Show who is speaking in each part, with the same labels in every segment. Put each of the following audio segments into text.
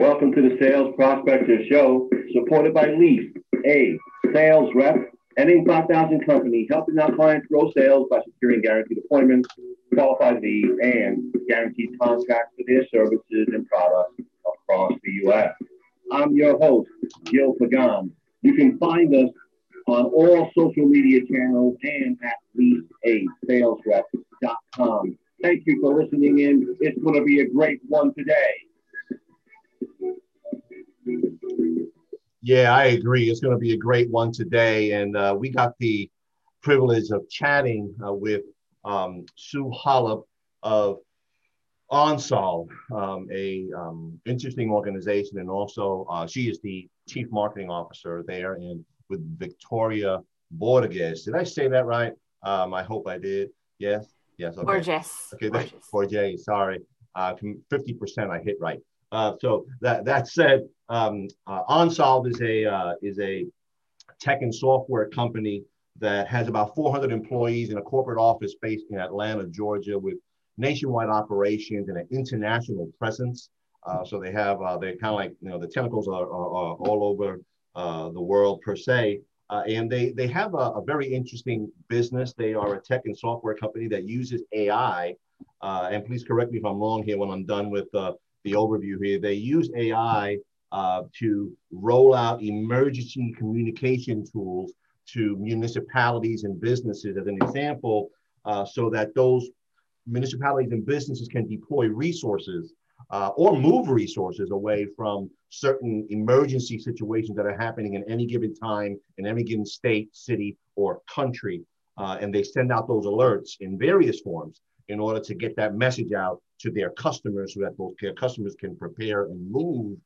Speaker 1: Welcome to the Sales Prospector Show, supported by Lease, a sales rep and Inc. 5000 company, helping our clients grow sales by securing guaranteed appointments, qualified leads, and guaranteed contracts for their services and products across the U.S. I'm your host, Gil Pagan. You can find us on all social media channels and at leaseasalesrep.com. Thank you for listening in. It's going to be a great one today.
Speaker 2: Yeah, I agree. It's going to be a great one today. And uh, we got the privilege of chatting uh, with um, Sue Holub of OnSolve, um, a um, interesting organization, and also uh, she is the chief marketing officer there, and with Victoria Borges. Did I say that right? Um, I hope I did. Yes. Yes.
Speaker 3: Okay. Borges.
Speaker 2: Okay. Borges. Borges. Sorry. Uh, fifty percent I hit right. Uh, so that that said, um, uh, OnSolve is a uh, is a tech and software company that has about 400 employees in a corporate office based in Atlanta, Georgia, with nationwide operations and an international presence. Uh, so they have uh, they're kind of like you know the tentacles are, are, are all over the world per se. And they they have a, a, very interesting business. They are a tech and software company that uses AI. And please correct me if I'm wrong here when I'm done with the overview here. They use AI uh, to roll out emergency communication tools to municipalities and businesses as an example, uh, so that those municipalities and businesses can deploy resources uh, or move resources away from certain emergency situations that are happening in any given time in any given state, city, or country. Uh, and they send out those alerts in various forms in order to get that message out to their customers so that those their customers can prepare and move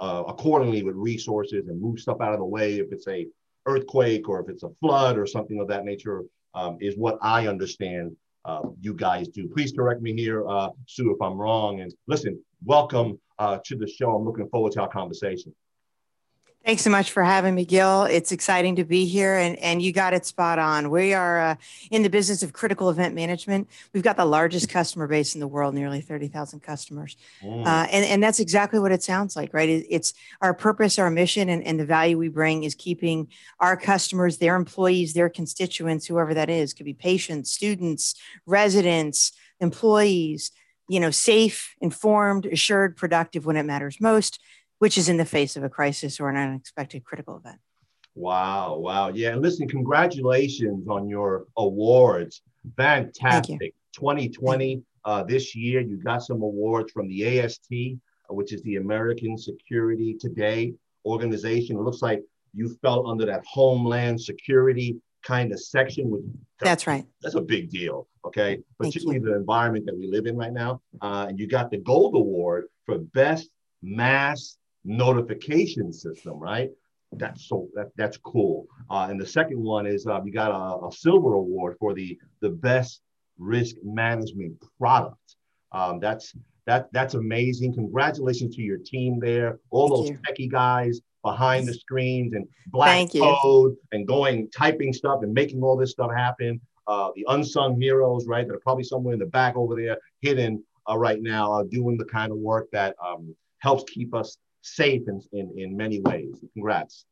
Speaker 2: uh, accordingly with resources and move stuff out of the way if it's a earthquake or if it's a flood or something of that nature um, is what I understand uh, you guys do. Please correct me here, uh, Sue, if I'm wrong. And listen, welcome uh, to the show. I'm looking forward to our conversation.
Speaker 3: Thanks so much for having me, Gil. It's exciting to be here, and, and you got it spot on. We are uh, in the business of critical event management. We've got the largest customer base in the world, nearly 30,000 customers. Mm. Uh, and, and that's exactly what it sounds like, right? It, it's our purpose, our mission, and, and the value we bring is keeping our customers, their employees, their constituents, whoever that is, could be patients, students, residents, employees, you know, safe, informed, assured, productive when it matters most which is in the face of a crisis or an unexpected critical event.
Speaker 2: Wow, wow. Yeah, and listen, congratulations on your awards. Fantastic. 2020, uh, this year, you got some awards from the AST, uh, which is the American Security Today organization. It looks like you fell under that Homeland Security kind of section. Which,
Speaker 3: that's right.
Speaker 2: That's a big deal. Okay. Particularly the environment that we live in right now. Uh, and you got the Gold Award for Best Mass notification system, right? That's so that, that's cool. Uh, and the second one is uh, you got a, a, silver award for the the best risk management product. Um, that's that that's amazing. Congratulations to your team there. All Thank those you. techie guys behind the screens and black code and going typing stuff and making all this stuff happen. Uh, the unsung heroes, right? That are probably somewhere in the back over there, hidden uh, right now, uh, doing the kind of work that um, helps keep us safe in, in, in many ways. Congrats.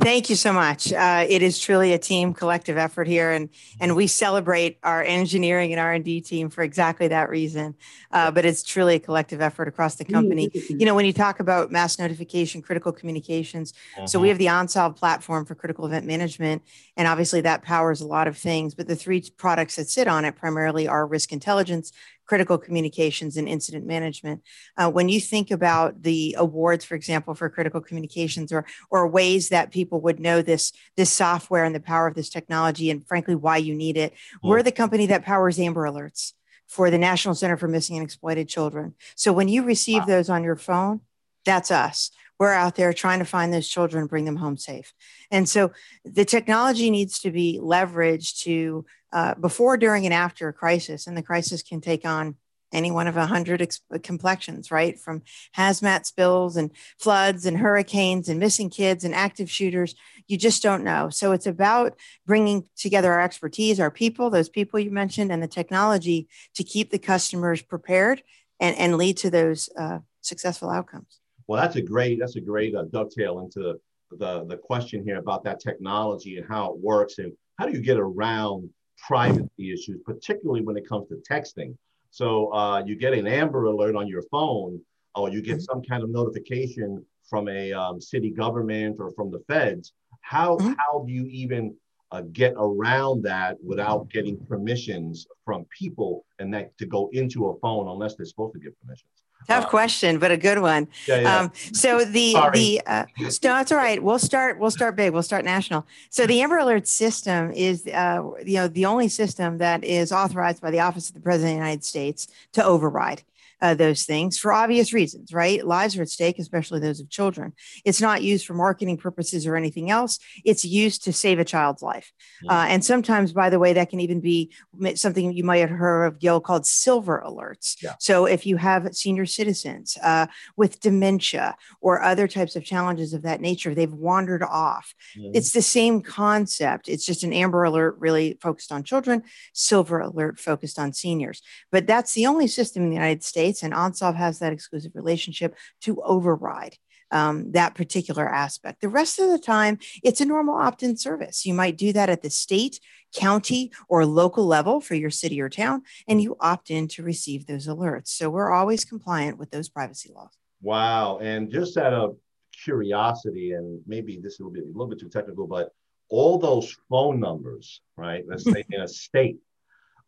Speaker 3: Thank you so much. Uh, it is truly a team collective effort here, and and we celebrate our engineering and R and D team for exactly that reason. Uh, but it's truly a collective effort across the company. You know, when you talk about mass notification, critical communications, uh-huh. so we mm-hmm. have the OnSolve platform for critical event management, and obviously that powers a lot of things. But the three products that sit on it primarily are risk intelligence, critical communications and incident management. Uh, when you think about the awards, for example, for critical communications or, or ways that people would know this, this software and the power of this technology and frankly, why you need it, mm. we're the company that powers Amber Alerts for the National Center for Missing and Exploited Children. So when you receive wow. those on your phone, that's us we're out there trying to find those children bring them home safe. And so the technology needs to be leveraged to uh, before, during, and after a crisis. And the crisis can take on any one of a hundred ex- complexions, right? From hazmat spills and floods and hurricanes and missing kids and active shooters. You just don't know. So it's about bringing together our expertise, our people, those people you mentioned, and the technology to keep the customers prepared and, and lead to those uh, successful outcomes.
Speaker 2: Well, that's a great that's a great uh, dovetail into the the question here about that technology and how it works and how do you get around privacy issues, particularly when it comes to texting. So uh, you get an Amber Alert on your phone, or you get mm-hmm. some kind of notification from a um, city government or from the feds. How mm-hmm. how do you even uh, get around that without getting permissions from people and that to go into a phone unless they're supposed to give permissions?
Speaker 3: Tough question, but a good one. Yeah, yeah. Um, so the Sorry. the uh, no, that's all right. We'll start. We'll start big. We'll start national. So the Amber Alert system is, uh, you know, the only system that is authorized by the Office of the President of the United States to override uh, those things for obvious reasons, right? Lives are at stake, especially those of children. It's not used for marketing purposes or anything else. It's used to save a child's life. Uh, and sometimes, by the way, that can even be something you might have heard of, Gil, called silver alerts. Yeah. So if you have senior citizens uh, with dementia or other types of challenges of that nature, they've wandered off. Mm-hmm. It's the same concept. It's just an Amber Alert really focused on children, Silver Alert focused on seniors. But that's the only system in the United States And OnSolve has that exclusive relationship to override um, that particular aspect. The rest of the time, it's a normal opt in service. You might do that at the state, county, or local level for your city or town, and you opt in to receive those alerts. So we're always compliant with those privacy laws.
Speaker 2: Wow. And just out of curiosity, and maybe this will be a little bit too technical, but all those phone numbers, right? Let's say in a state,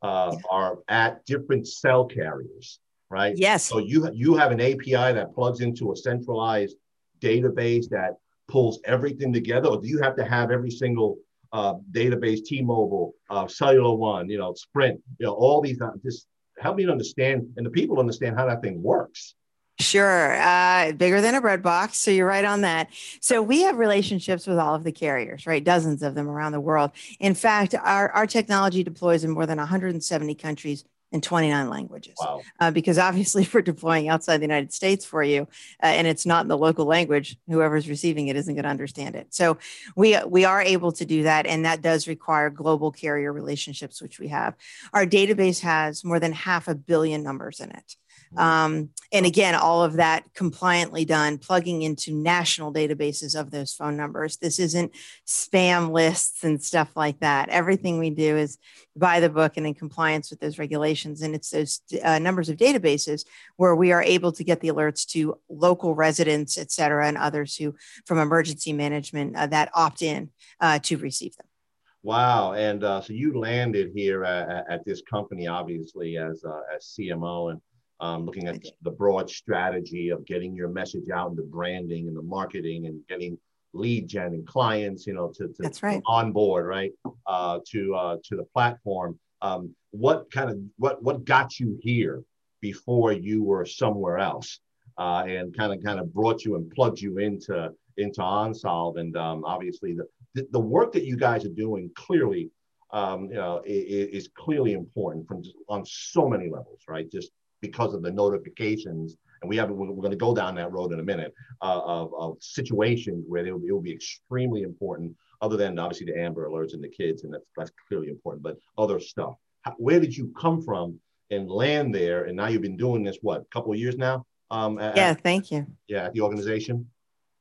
Speaker 2: uh, are at different cell carriers right?
Speaker 3: Yes.
Speaker 2: So you you have an API that plugs into a centralized database that pulls everything together, or do you have to have every single uh, database, T-Mobile, uh, Cellular One, you know, Sprint, you know, all these? Uh, just help me understand, and the people understand how that thing works.
Speaker 3: Sure. Uh, bigger than a bread box. So you're right on that. So we have relationships with all of the carriers, right? Dozens of them around the world. In fact, our, our technology deploys in more than 170 countries in 29 languages.
Speaker 2: Wow.
Speaker 3: Uh, because obviously, if we're deploying outside the United States for you, uh, and it's not in the local language, whoever's receiving it isn't going to understand it. So we we are able to do that, and that does require global carrier relationships, which we have. Our database has more than half a billion numbers in it. Um, and again, all of that compliantly done, plugging into national databases of those phone numbers. This isn't spam lists and stuff like that. Everything we do is by the book and in compliance with those regulations. And it's those uh, numbers of databases where we are able to get the alerts to local residents, et cetera, and others who, from emergency management, uh, that opt in uh, to receive them.
Speaker 2: Wow. And uh, so you landed here at, at, this company, obviously, as, uh, as CMO. And um, looking at the broad strategy of getting your message out and the branding and the marketing and getting lead gen and clients, you know, to, to,
Speaker 3: That's right.
Speaker 2: on board, right, uh, to uh, to the platform. Um, what kind of what what got you here before you were somewhere else, uh, and kind of kind of brought you and plugged you into into OnSolve, and um, obviously the, the, the work that you guys are doing clearly. Um, you know, is, is clearly important from just on so many levels, right? Just because of the notifications. And we have we're, we're going to go down that road in a minute uh, of, of situations where it will, it will be extremely important, other than obviously the Amber Alerts and the kids, and that's, that's clearly important, but other stuff. How, where did you come from and land there? And now you've been doing this, what, a couple of years now?
Speaker 3: Um, at, yeah, thank you.
Speaker 2: Yeah, at the organization.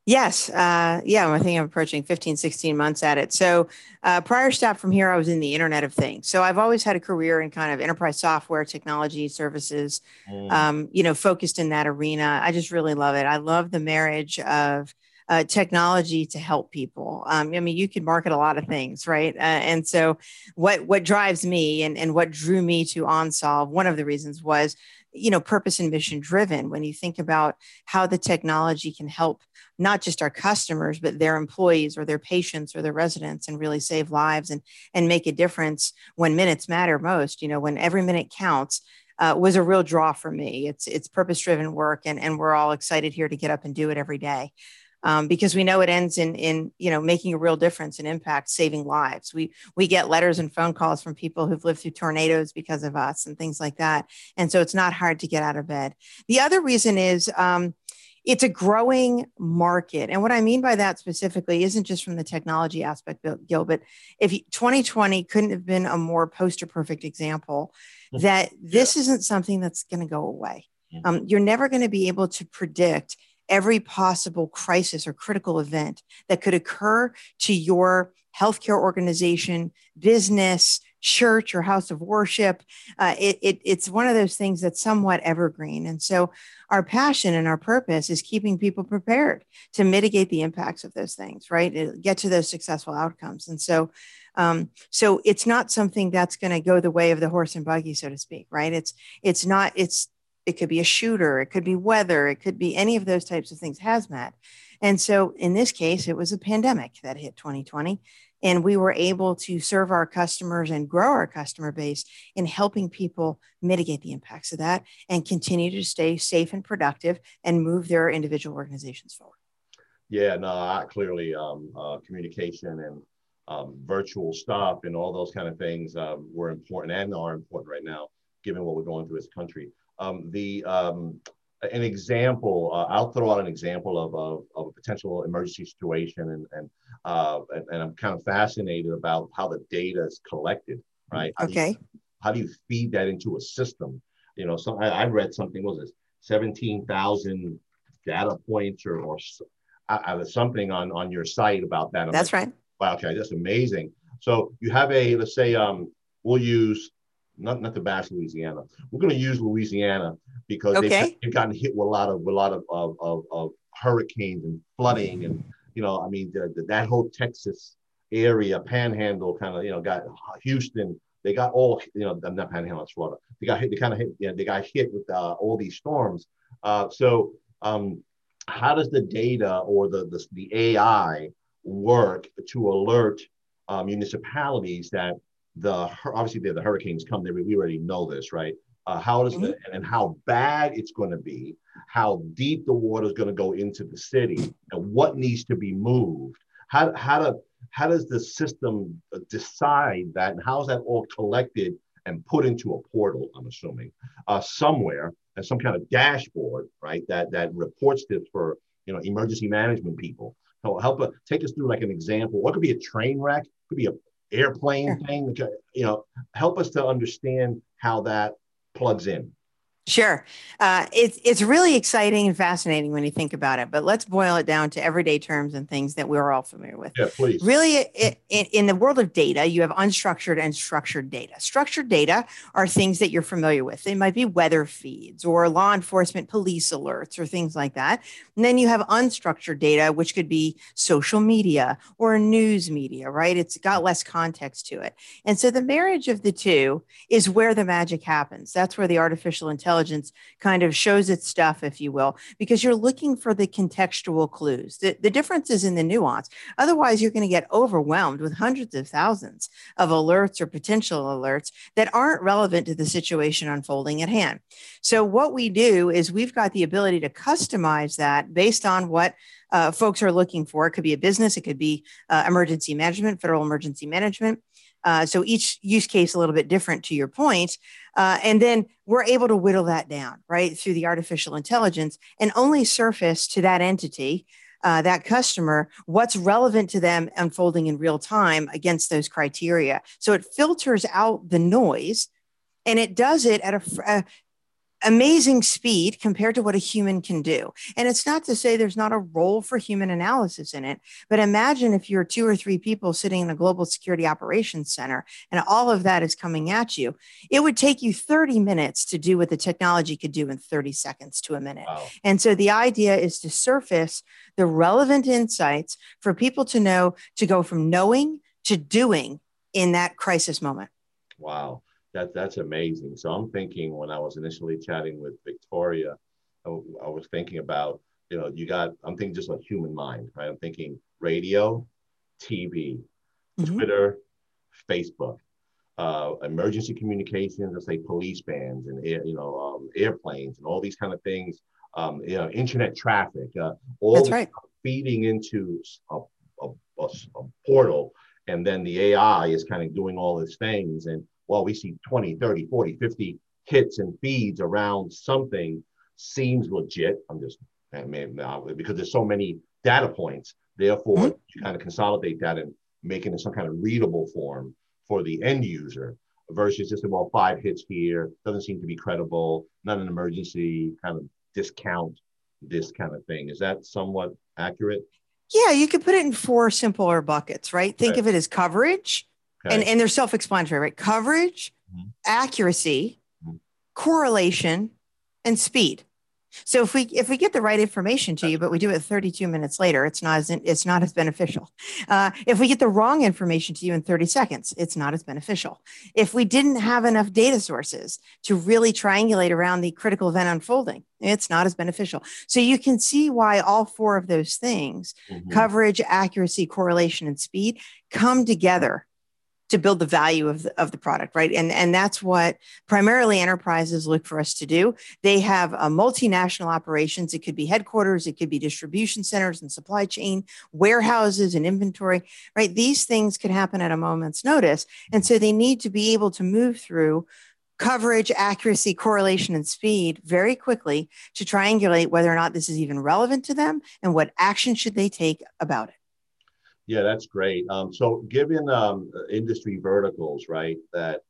Speaker 3: Yes. Uh, yeah. I think I'm approaching 15, 16 months at it. So, uh, prior stop from here, I was in the Internet of Things. So, I've always had a career in kind of enterprise software, technology, services, mm. um, you know, focused in that arena. I just really love it. I love the marriage of uh, technology to help people. Um, I mean, you can market a lot of things, right? Uh, and so, what what drives me and, and what drew me to OnSolve, one of the reasons was, you know, purpose and mission driven. When you think about how the technology can help not just our customers, but their employees or their patients or their residents and really save lives and, and make a difference when minutes matter most, you know, when every minute counts. Uh, was a real draw for me. It's it's purpose driven work, and and we're all excited here to get up and do it every day. Um, because we know it ends in in you know making a real difference and impact saving lives we we get letters and phone calls from people who've lived through tornadoes because of us and things like that and so it's not hard to get out of bed the other reason is um, it's a growing market. And what I mean by that specifically isn't just from the technology aspect, Gil, but if 2020 couldn't have been a more poster perfect example mm-hmm. that this yeah. isn't something that's going to go away. Mm-hmm. Um, you're never going to be able to predict every possible crisis or critical event that could occur to your healthcare organization, business, church or house of worship. Uh, it, it, it's one of those things that's somewhat evergreen. And so our passion and our purpose is keeping people prepared to mitigate the impacts of those things, right? Get to those successful outcomes. And so, um, so it's not something that's going to go the way of the horse and buggy, so to speak, right? It's, it's not, it's, it could be a shooter, it could be weather, it could be any of those types of things, hazmat. And so in this case, it was a pandemic that hit 2020 and we were able to serve our customers and grow our customer base in helping people mitigate the impacts of that and continue to stay safe and productive and move their individual organizations forward.
Speaker 2: Yeah, no, I, clearly um, uh, communication and um, virtual stuff and all those kind of things um, were important and are important right now, given what we're going through as a country. Um, the um, an example, uh, I'll throw out an example of, of, of, a potential emergency situation, and and, uh, and, and I'm kind of fascinated about how the data is collected, right?
Speaker 3: How okay.
Speaker 2: Do you, how do you feed that into a system? You know, so I, I read something. was it seventeen thousand data points or or I, I was something on on your site about that?
Speaker 3: I'm that's like, right.
Speaker 2: Wow, okay, that's amazing. So you have a let's say um, we'll use not not to bash Louisiana. We're going to use Louisiana because okay. they've, they've, gotten hit with a lot of with a lot of, of, of, of hurricanes and flooding and you know I mean the, the, that whole Texas area panhandle kind of you know got Houston they got all you know I'm not panhandle it's Florida they got hit they kind of hit yeah they got hit with uh, all these storms uh, so um, how does the data or the the, the AI work to alert uh, municipalities that the obviously the, the hurricanes come there we already know this right? Uh, how does mm-hmm. the, and how bad it's going to be how deep the water is going to go into the city and what needs to be moved. How, how, to, how does the system decide that and how is that all collected and put into a portal i'm assuming? Uh, somewhere and some kind of dashboard right that that reports this for you know emergency management people. So help us take us through like an example. What could be a train wreck could be a airplane sure. thing? You know, help us to understand how that plugs in.
Speaker 3: Sure. Uh, it's, it's really exciting and fascinating when you think about it, but let's boil it down to everyday terms and things that we're all familiar with.
Speaker 2: Yeah, please.
Speaker 3: Really, it, in the world of data, you have unstructured and structured data. Structured data are things that you're familiar with. They might be weather feeds or law enforcement police alerts or things like that. And then you have unstructured data, which could be social media or news media, right? It's got less context to it. And so the marriage of the two is where the magic happens. That's where the artificial intelligence intelligence kind of shows its stuff, if you will, because you're looking for the contextual clues. The, the in the nuance. Otherwise, you're going to get overwhelmed with hundreds of thousands of alerts or potential alerts that aren't relevant to the situation unfolding at hand. So, what we do is we've got the ability to customize that based on what uh, folks are looking for. It could be a business, it could be uh, emergency management, federal emergency management. Uh, so each use case a little bit different to your point. Uh, and then we're able to whittle that down, right, through the artificial intelligence and only surface to that entity, uh, that customer, what's relevant to them unfolding in real time against those criteria. So it filters out the noise and it does it at a, a, amazing speed compared to what a human can do. And it's not to say there's not a role for human analysis in it, but imagine if you're two or three people sitting in a global security operations center and all of that is coming at you. It would take you 30 minutes to do what the technology could do in 30 seconds to a minute. Wow. And so the idea is to surface the relevant insights for people to know to go from knowing to doing in that crisis moment.
Speaker 2: Wow that that's amazing. So I'm thinking when I was initially chatting with Victoria, I, I was thinking about you know you got I'm thinking just a human mind, right? I'm thinking radio, TV, mm-hmm. Twitter, Facebook, uh, emergency communications, let's say police bands and air, you know um, airplanes and all these kind of things. Um, you know, internet traffic, uh, all
Speaker 3: That's right.
Speaker 2: feeding into a, a, a, a portal, and then the AI is kind of doing all these things and well, we see 20, 30, 40, 50 hits and feeds around something seems legit. I'm just, I mean, because there's so many data points. Therefore, mm-hmm. you kind of consolidate that and make it in some kind of readable form for the end user versus just about five hits here, doesn't seem to be credible, not an emergency, kind of discount this kind of thing. Is that somewhat accurate?
Speaker 3: Yeah, you could put it in four simpler buckets, right? Think
Speaker 2: Okay.
Speaker 3: of it as coverage,
Speaker 2: Okay.
Speaker 3: and, and they're self explanatory, right? Coverage,
Speaker 2: Mhm.
Speaker 3: accuracy,
Speaker 2: Mhm.
Speaker 3: correlation, and speed. So if we if we get the right information to you, but we do it 32 minutes later, it's not as it's not as beneficial. Uh, if we get the wrong information to you in 30 seconds, it's not as beneficial. If we didn't have enough data sources to really triangulate around the critical event unfolding, it's not as beneficial. So you can see why all four of those things
Speaker 2: Mhm.
Speaker 3: coverage, accuracy, correlation, and speed come together to build the value of the, of the product, right? And, and that's what primarily enterprises look for us to do. They have a multinational operations. It could be headquarters, it could be distribution centers and supply chain, warehouses and inventory, right? These things could happen at a moment's notice. And so they need to be able to move through coverage, accuracy, correlation, and speed very quickly to triangulate whether or not this is even relevant to them and what action should they take about it.
Speaker 2: Yeah, that's great. Um, so, given um, industry verticals, right, that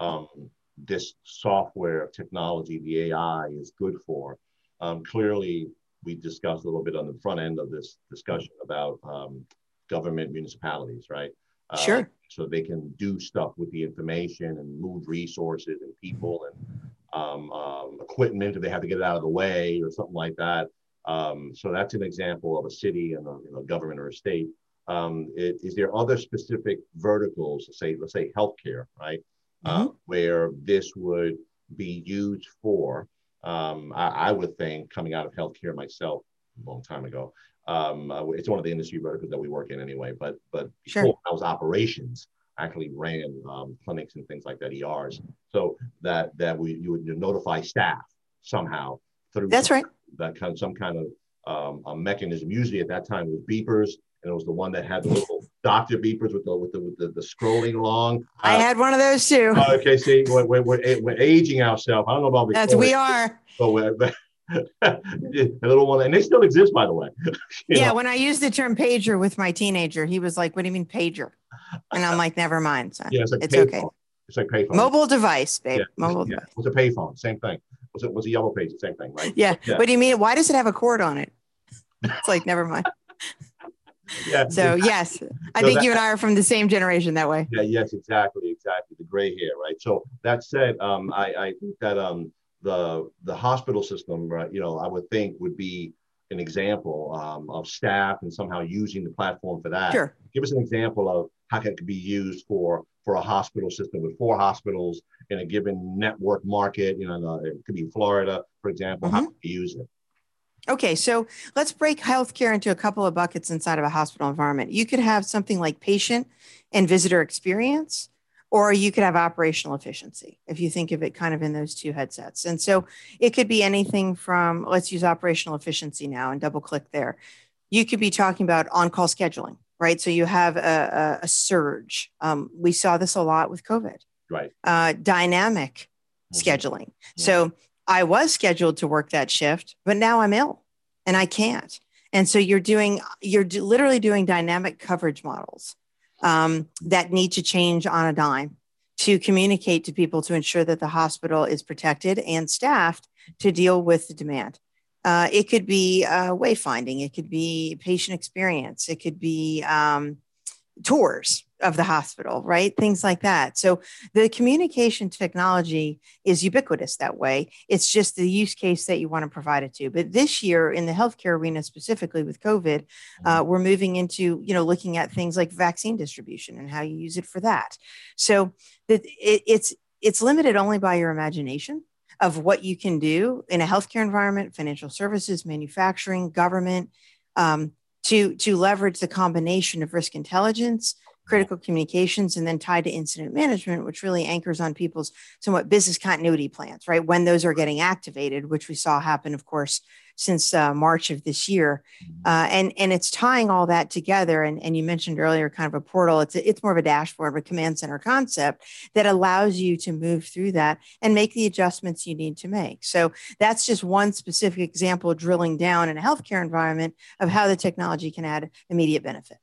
Speaker 2: um, this software technology, the AI, is good for, um, clearly we discussed a little bit on the front end of this discussion about um, government municipalities, right? Uh,
Speaker 3: Sure.
Speaker 2: So they can do stuff with the information and move resources and people and um, um, equipment if they have to get it out of the way or something like that. Um, so that's an example of a city and a you know, government or a state um, is, there other specific verticals, say, let's say healthcare, right, uh, where this would be used for? Um, I, I would think coming out of healthcare myself a long time ago. Um, uh, it's one of the industry verticals that we work in anyway. But but
Speaker 3: Sure.
Speaker 2: before I was operations, I actually ran um, clinics and things like that, ERs. So that that we you would notify staff somehow through
Speaker 3: That's right.
Speaker 2: that kind of some kind of um, a mechanism. Usually at that time it was beepers, and it was the one that had the little doctor beepers with the with the with the, the scrolling along.
Speaker 3: I
Speaker 2: Uh,
Speaker 3: had one of those too.
Speaker 2: okay, see, we're, we're, we're, we're aging ourselves. I don't know about
Speaker 3: That's we are.
Speaker 2: but we're, a little one, and they still exist, by the way.
Speaker 3: Yeah,
Speaker 2: know?
Speaker 3: when I used the term pager with my teenager, he was like, "What do you mean pager?" And I'm like, "Never mind, son.
Speaker 2: yeah, it's like
Speaker 3: it's okay.
Speaker 2: It's like payphone.
Speaker 3: Mobile device, babe.
Speaker 2: Yeah,
Speaker 3: Mobile
Speaker 2: yeah.
Speaker 3: device."
Speaker 2: What's a payphone? Same thing. Was it? What's a yellow page? Same thing, right?
Speaker 3: Yeah.
Speaker 2: Yeah.
Speaker 3: What do you mean? Why does it have a cord on it? It's like, never mind.
Speaker 2: Yeah.
Speaker 3: So yes, I
Speaker 2: So
Speaker 3: think
Speaker 2: that-
Speaker 3: you and I are from the same generation that way.
Speaker 2: Yeah, yes, exactly, exactly. The gray hair, right? So that said, um, I, I think that um, the the hospital system, right, you know, I would think would be an example um, of staff and somehow using the platform for that.
Speaker 3: Sure.
Speaker 2: Give us an example of how it could be used for for a hospital system with four hospitals in a given network market. You know, it could be Florida, for example. How could we use it?
Speaker 3: Okay, so let's break healthcare into a couple of buckets inside of a hospital environment. You could have something like patient and visitor experience, or you could have operational efficiency if you think of it kind of in those two headsets. And so it could be anything from let's use operational efficiency now and double click there. You could be talking about on call scheduling, right? So you have a, a, a surge. Um, we saw this a lot with COVID,
Speaker 2: Right.
Speaker 3: uh, dynamic
Speaker 2: Mhm.
Speaker 3: scheduling.
Speaker 2: Yeah.
Speaker 3: So I was scheduled to work that shift, but now I'm ill and I can't. And so you're doing, you're literally doing dynamic coverage models um, that need to change on a dime to communicate to people to ensure that the hospital is protected and staffed to deal with the demand. Uh, it could be uh, wayfinding, it could be patient experience, it could be um, tours of the hospital, right? Things like that. So the communication technology is ubiquitous that way. It's just the use case that you want to provide it to. But this year in the healthcare arena, specifically with COVID, uh, we're moving into, you know, looking at things like vaccine distribution and how you use it for that. So that it, it's it's limited only by your imagination of what you can do in a healthcare environment, financial services, manufacturing, government, um, to to leverage the combination of risk intelligence critical communications and then tied to incident management which really anchors on people's somewhat business continuity plans right? When those are getting activated which we saw happen of course since uh, march of this year. Uh, and and it's tying all that together and, and you mentioned earlier kind of a portal. It's a, it's more of a dashboard of a command center concept that allows you to move through that and make the adjustments you need to make. So that's just one specific example drilling down in a healthcare environment of how the technology can add immediate benefit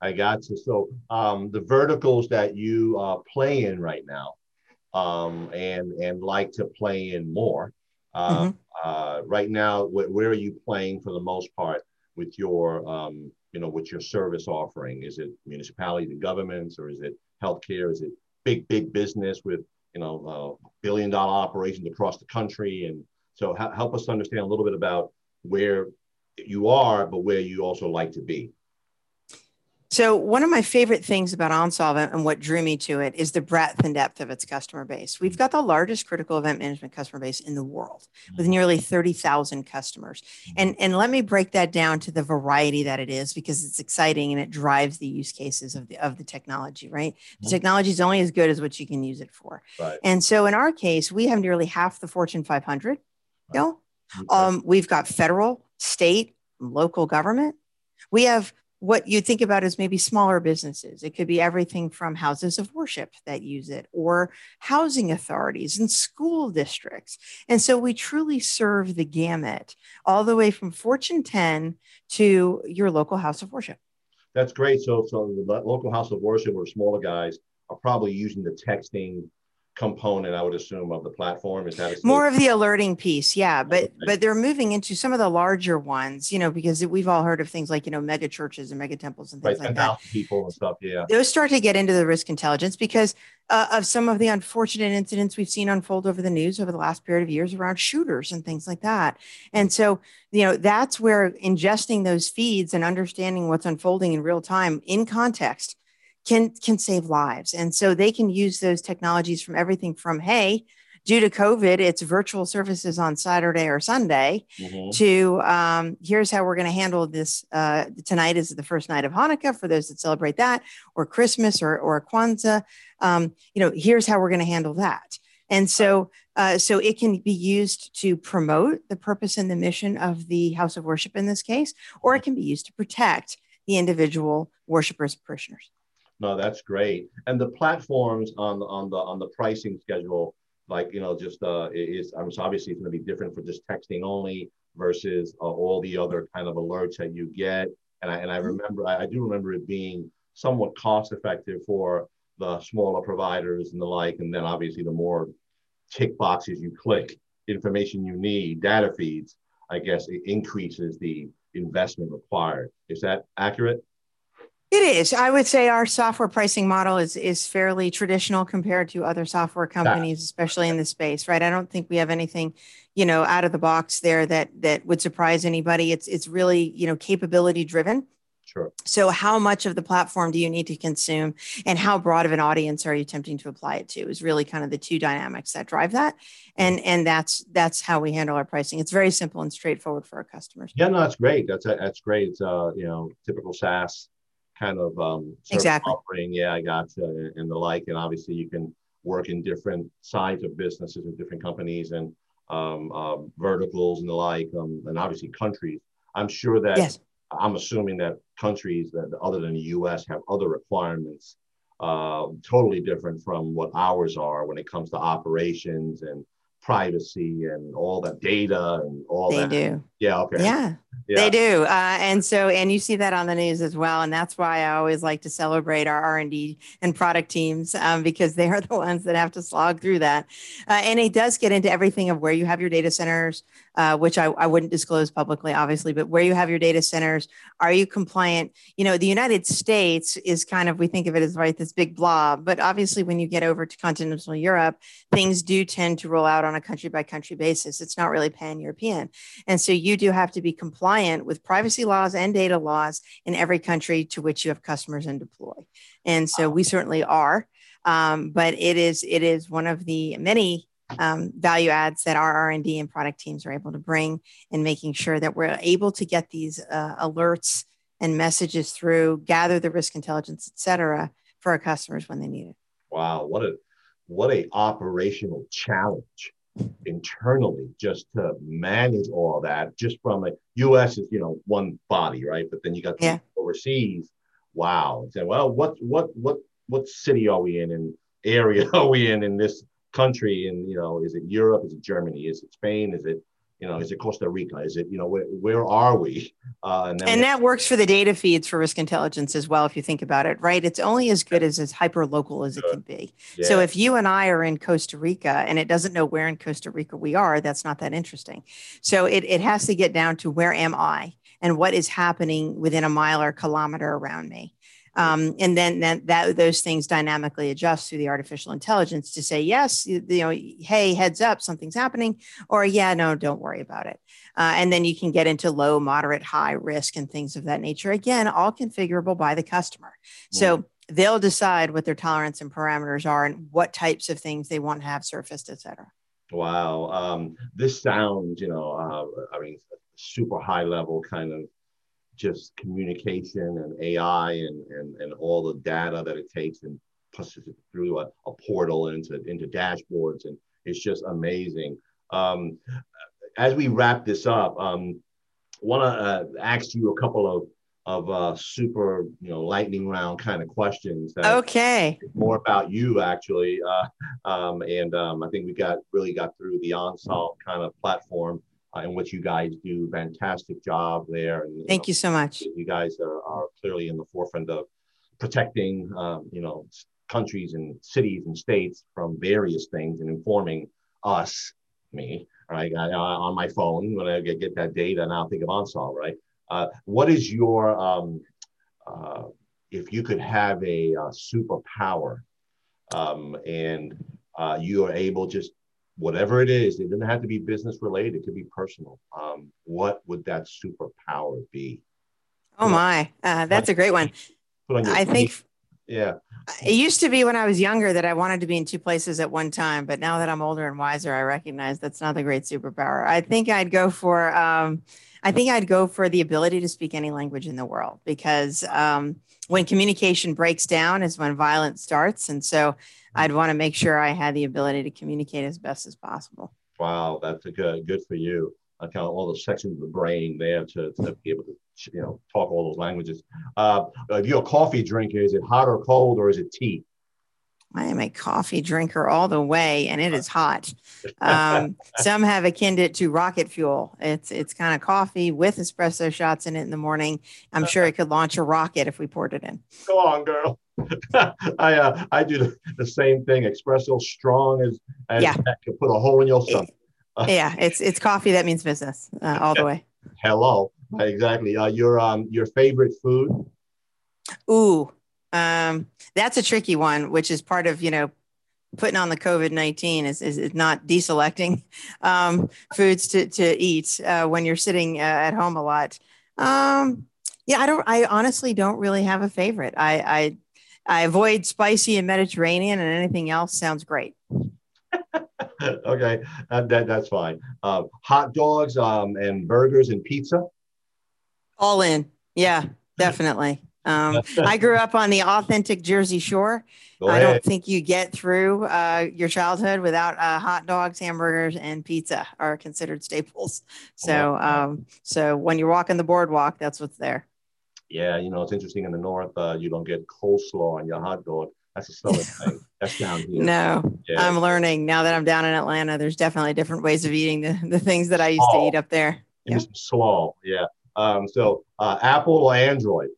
Speaker 2: I got you. So um, the verticals that you uh, play in right now, um, and and like to play in more. Uh, Uh, right now, wh- where are you playing for the most part with your, um, you know, with your service offering? Is it municipalities and governments, or is it healthcare? Is it big, big business with, you know, uh, billion dollar operations across the country? And so, help us understand a little bit about where you are, but where you also like to be.
Speaker 3: So one of my favorite things about OnSolve and what drew me to it is the breadth and depth of its customer base. We've got the largest critical event management customer base in the world with
Speaker 2: Mm-hmm.
Speaker 3: nearly 30,000 customers. And, and let me break that down to the variety that it is because it's exciting and it drives the use cases of the, of the technology, right? The technology is only as good as what you can use it for.
Speaker 2: Right.
Speaker 3: And so in our case, we have nearly half the Fortune 500. You know, um, we've got federal, state, local government. We have what you think about is maybe smaller businesses. It could be everything from houses of worship that use it, or housing authorities and school districts. And so we truly serve the gamut, all the way from Fortune 10 to your local house of worship.
Speaker 2: That's great. So, so the local house of worship or smaller guys are probably using the texting component, I would assume, of the platform. Is that
Speaker 3: more of the alerting piece yeah but
Speaker 2: Okay.
Speaker 3: but they're moving into some of the larger ones you know because we've all heard of things like you know mega churches and mega temples and
Speaker 2: right?
Speaker 3: things like
Speaker 2: Ten
Speaker 3: that
Speaker 2: people and stuff. Yeah.
Speaker 3: those start to get into the risk intelligence because uh, of some of the unfortunate incidents we've seen unfold over the news over the last period of years around shooters and things like that and so you know that's where ingesting those feeds and understanding what's unfolding in real time in context can can save lives and so they can use those technologies from everything from hey due to covid it's virtual services on saturday or sunday
Speaker 2: Mhm.
Speaker 3: to um, here's how we're going to handle this. Uh, tonight is the first night of Hanukkah for those that celebrate that, or Christmas or, or Kwanzaa. Um, you know, here's how we're going to handle that. And so, uh, so it can be used to promote the purpose and the mission of the house of worship in this case, or it can be used to protect the individual worshipers, parishioners.
Speaker 2: No, that's great. And the platforms on on the on the pricing schedule, like you know, just uh, is I'm so obviously it's going to be different for just texting only versus uh, all the other kind of alerts that you get. And I and I
Speaker 3: Mhm.
Speaker 2: remember I, I do remember it being somewhat cost effective for the smaller providers and the like. And then obviously the more tick boxes you click, information you need, data feeds, I guess it increases the investment required. Is that accurate?
Speaker 3: It is. I would say our software pricing model is is fairly traditional compared to other software companies, especially in the space, right? I don't think we have anything, you know, out of the box there that that would surprise anybody. It's it's really, you know, capability driven.
Speaker 2: Sure.
Speaker 3: So how much of the platform do you need to consume and how broad of an audience are you attempting to apply it to is really kind of the two dynamics that drive that. And and that's that's how we handle our pricing. It's very simple and straightforward for our customers.
Speaker 2: Yeah, no, that's great. That's that's great. It's uh, you know, typical SaaS kind of um
Speaker 3: Exactly.
Speaker 2: offering. Yeah, I got you, and the like. And obviously, you can work in different sides of businesses and different companies and um, um, verticals and the like, um, and obviously countries. I'm sure that
Speaker 3: Yes.
Speaker 2: I'm assuming that countries that other than the U.S. have other requirements, uh, totally different from what ours are when it comes to operations and privacy and all that data and all
Speaker 3: They
Speaker 2: that.
Speaker 3: do.
Speaker 2: Yeah. Okay.
Speaker 3: Yeah.
Speaker 2: Yeah.
Speaker 3: They do, uh, and so and you see that on the news as well, and that's why I always like to celebrate our R and D and product teams um, because they are the ones that have to slog through that, uh, and it does get into everything of where you have your data centers, uh, which I, I wouldn't disclose publicly, obviously, but where you have your data centers, are you compliant? You know, the United States is kind of we think of it as right this big blob, but obviously when you get over to continental Europe, things do tend to roll out on a country by country basis. It's not really pan European. And so you do have to be compliant with privacy laws and data laws in every country to which you have customers and deploy. And so we certainly are. Um, but it is it is one of the many um, value adds that our R&D and product teams are able to bring in making sure that we're able to get these uh, alerts and messages through, gather the risk intelligence, et cetera, for our customers when they need it.
Speaker 2: Wow, what a what a operational challenge internally just to manage all that just from a US is you know one body right? But then you got
Speaker 3: Yeah.
Speaker 2: overseas. Wow. And say well what what what what city are we in? And area are we in in this country? And you know is it Europe? Is it Germany? Is it Spain? Is it you know, is it Costa Rica? Is it, you know, where, where are we?
Speaker 3: Uh, and, and that works for the data feeds for risk intelligence as well, if you think about it, right? It's only as good as as hyper local as it can be. Yeah. So if you and I are in Costa Rica and it doesn't know where in Costa Rica we are, that's not that interesting. So it, it has to get down to where am I and what is happening within a mile or kilometer around me. Um, and then, then that those things dynamically adjust through the artificial intelligence to say yes you, you, know hey heads up something's happening or yeah no don't worry about it. Uh, and then you can get into low moderate high risk and things of that nature. Again all configurable by the customer. So they'll decide what their tolerance and parameters are and what types of things they want to have surfaced et cetera.
Speaker 2: Wow. Um, this sounds you know uh, i mean super high level kind of just communication and AI and, and, and all the data that it takes and pushes it through a, a portal into, into dashboards. And it's just amazing. Um, as we wrap this up, um, want to uh, ask you a couple of of uh, super, you know, lightning round kind of questions.
Speaker 3: okay.
Speaker 2: More about you, actually, uh, um, and um, I think we got really got through the OnSolve kind of platform uh, in what you guys do. Fantastic job there.
Speaker 3: And, you Thank know, you so much.
Speaker 2: You guys are, are clearly in the forefront of protecting, um, you know, countries and cities and states from various things and informing us, me, right, I, on my phone when I get, get that data. Now think of OnSolve, right? Uh, what is your, um, uh, if you could have a, a uh, superpower um, and uh, you are able just whatever it is, it doesn't have to be business related, it could be personal. Um, what would that superpower be?
Speaker 3: Oh my, uh, that's a great one. I think,
Speaker 2: yeah.
Speaker 3: It used to be when I was younger that I wanted to be in two places at one time, but now that I'm older and wiser, I recognize that's not the great superpower. I think I'd go for, um, I think I'd go for the ability to speak any language in the world because um, when communication breaks down is when violence starts, and so I'd want to make sure I had the ability to communicate as best as possible.
Speaker 2: Wow, that's a good good for you. I count all the sections of the brain there to, to be able to you know talk all those languages. Uh, if you're a coffee drinker, is it hot or cold or is it tea?
Speaker 3: I am a coffee drinker all the way, and it is hot. Um, some have akin it to rocket fuel. It's it's kind of coffee with espresso shots in it in the morning. I'm sure it could launch a rocket if we poured it in.
Speaker 2: Go on, girl. I uh, I do the, the, same thing. Espresso strong as, as yeah. can put a hole in your stomach.
Speaker 3: yeah, it's it's coffee that means business uh, all the way.
Speaker 2: Hello, exactly. Uh, your um your favorite food?
Speaker 3: Ooh, um, that's a tricky one, which is part of you know putting on the COVID nineteen is, is, is not deselecting um, foods to to eat uh, when you're sitting uh, at home a lot. Um, yeah, I don't. I honestly don't really have a favorite. I I I avoid spicy and Mediterranean, and anything else sounds great.
Speaker 2: okay, uh, that, that's fine. Uh, hot dogs um, and burgers and pizza.
Speaker 3: All in, yeah, definitely. Um, I grew up on the authentic Jersey Shore. I don't think you get through uh, your childhood without uh, hot dogs, hamburgers, and pizza are considered staples. So, um, so when you're walking the boardwalk, that's what's there
Speaker 2: yeah, you know, it's interesting in the north, uh, you don't get coleslaw on your hot dog. That's a southern thing. That's down here.
Speaker 3: No, yeah. I'm learning now that I'm down in Atlanta. There's definitely different ways of eating the, the things that I used to eat up there.
Speaker 2: Yeah. Slaw, yeah. Um, so uh, Apple or Android?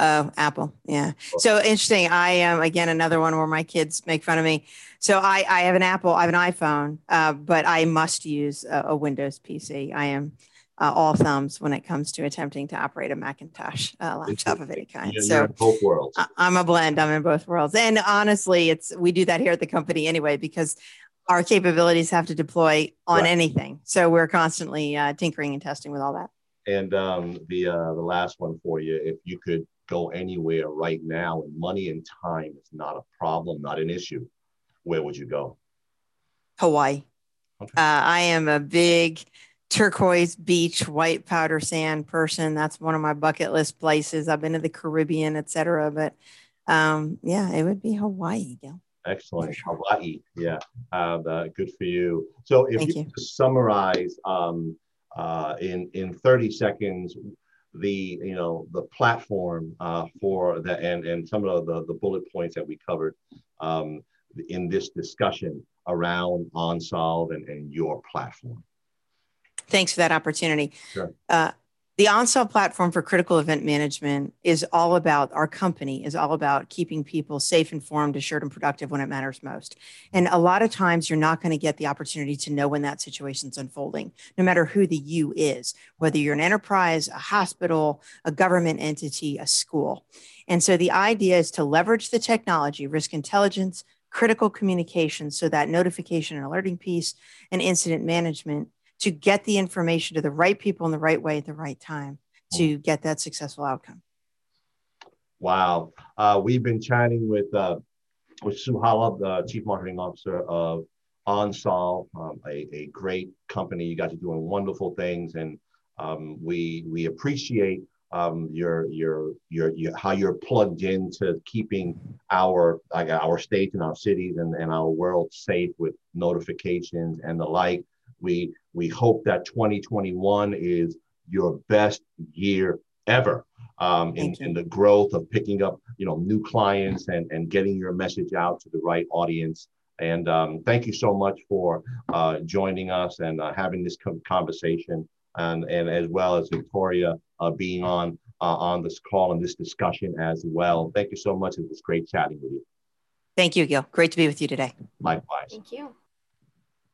Speaker 3: Oh, Apple. Yeah. So interesting. I am again another one where my kids make fun of me. So I, I have an Apple, I have an iPhone, uh, but I must use a, a Windows PC. I am uh, all thumbs when it comes to attempting to operate a Macintosh uh, laptop of any kind.
Speaker 2: You're so both worlds.
Speaker 3: I'm a blend. I'm in both worlds, and honestly, it's we do that here at the company anyway because our capabilities have to deploy on right. anything. So we're constantly uh, tinkering and testing with all that.
Speaker 2: And um, the uh, the last one for you, if you could go anywhere right now, and money and time is not a problem, not an issue, where would you go?
Speaker 3: Hawaii. Okay. Uh, I am a big turquoise beach, white powder sand person. That's one of my bucket list places. I've been to the Caribbean, etc. But um, yeah, it would be Hawaii. Gil.
Speaker 2: Excellent. Hawaii. Yeah, uh, good for you. So, if Thank you, you. summarize um, uh, in in thirty seconds the you know the platform uh, for the and and some of the the bullet points that we covered um, in this discussion around OnSolve and, and your platform.
Speaker 3: Thanks for that opportunity.
Speaker 2: Sure.
Speaker 3: Uh, the OnSolve platform for critical event management is all about our company is all about keeping people safe, informed, assured, and productive when it matters most. And a lot of times you're not going to get the opportunity to know when that situation's unfolding, no matter who the you is, whether you're an enterprise, a hospital, a government entity, a school. And so the idea is to leverage the technology, risk intelligence, critical communication, so that notification and alerting piece and incident management to get the information to the right people in the right way at the right time to hmm. get that successful outcome.
Speaker 2: Wow. Uh, we've been chatting with, uh, with Sue Holub, the Chief Marketing Officer of OnSolve, um, a, a great company. You guys are doing wonderful things, and um, we we appreciate um, your, your, your your how you're plugged into keeping our like our states and our cities and, and our world safe with notifications and the like. We we hope that 2021 is your best year ever um, in, in the growth of picking up you know new clients and, and getting your message out to the right audience. And um, thank you so much for uh, joining us and uh, having this conversation, and, and as well as Victoria uh, being on uh, on this call and this discussion as well. Thank you so much. It was great chatting with you.
Speaker 3: Thank you, Gil. Great to be with you today.
Speaker 2: Likewise.
Speaker 4: Thank you.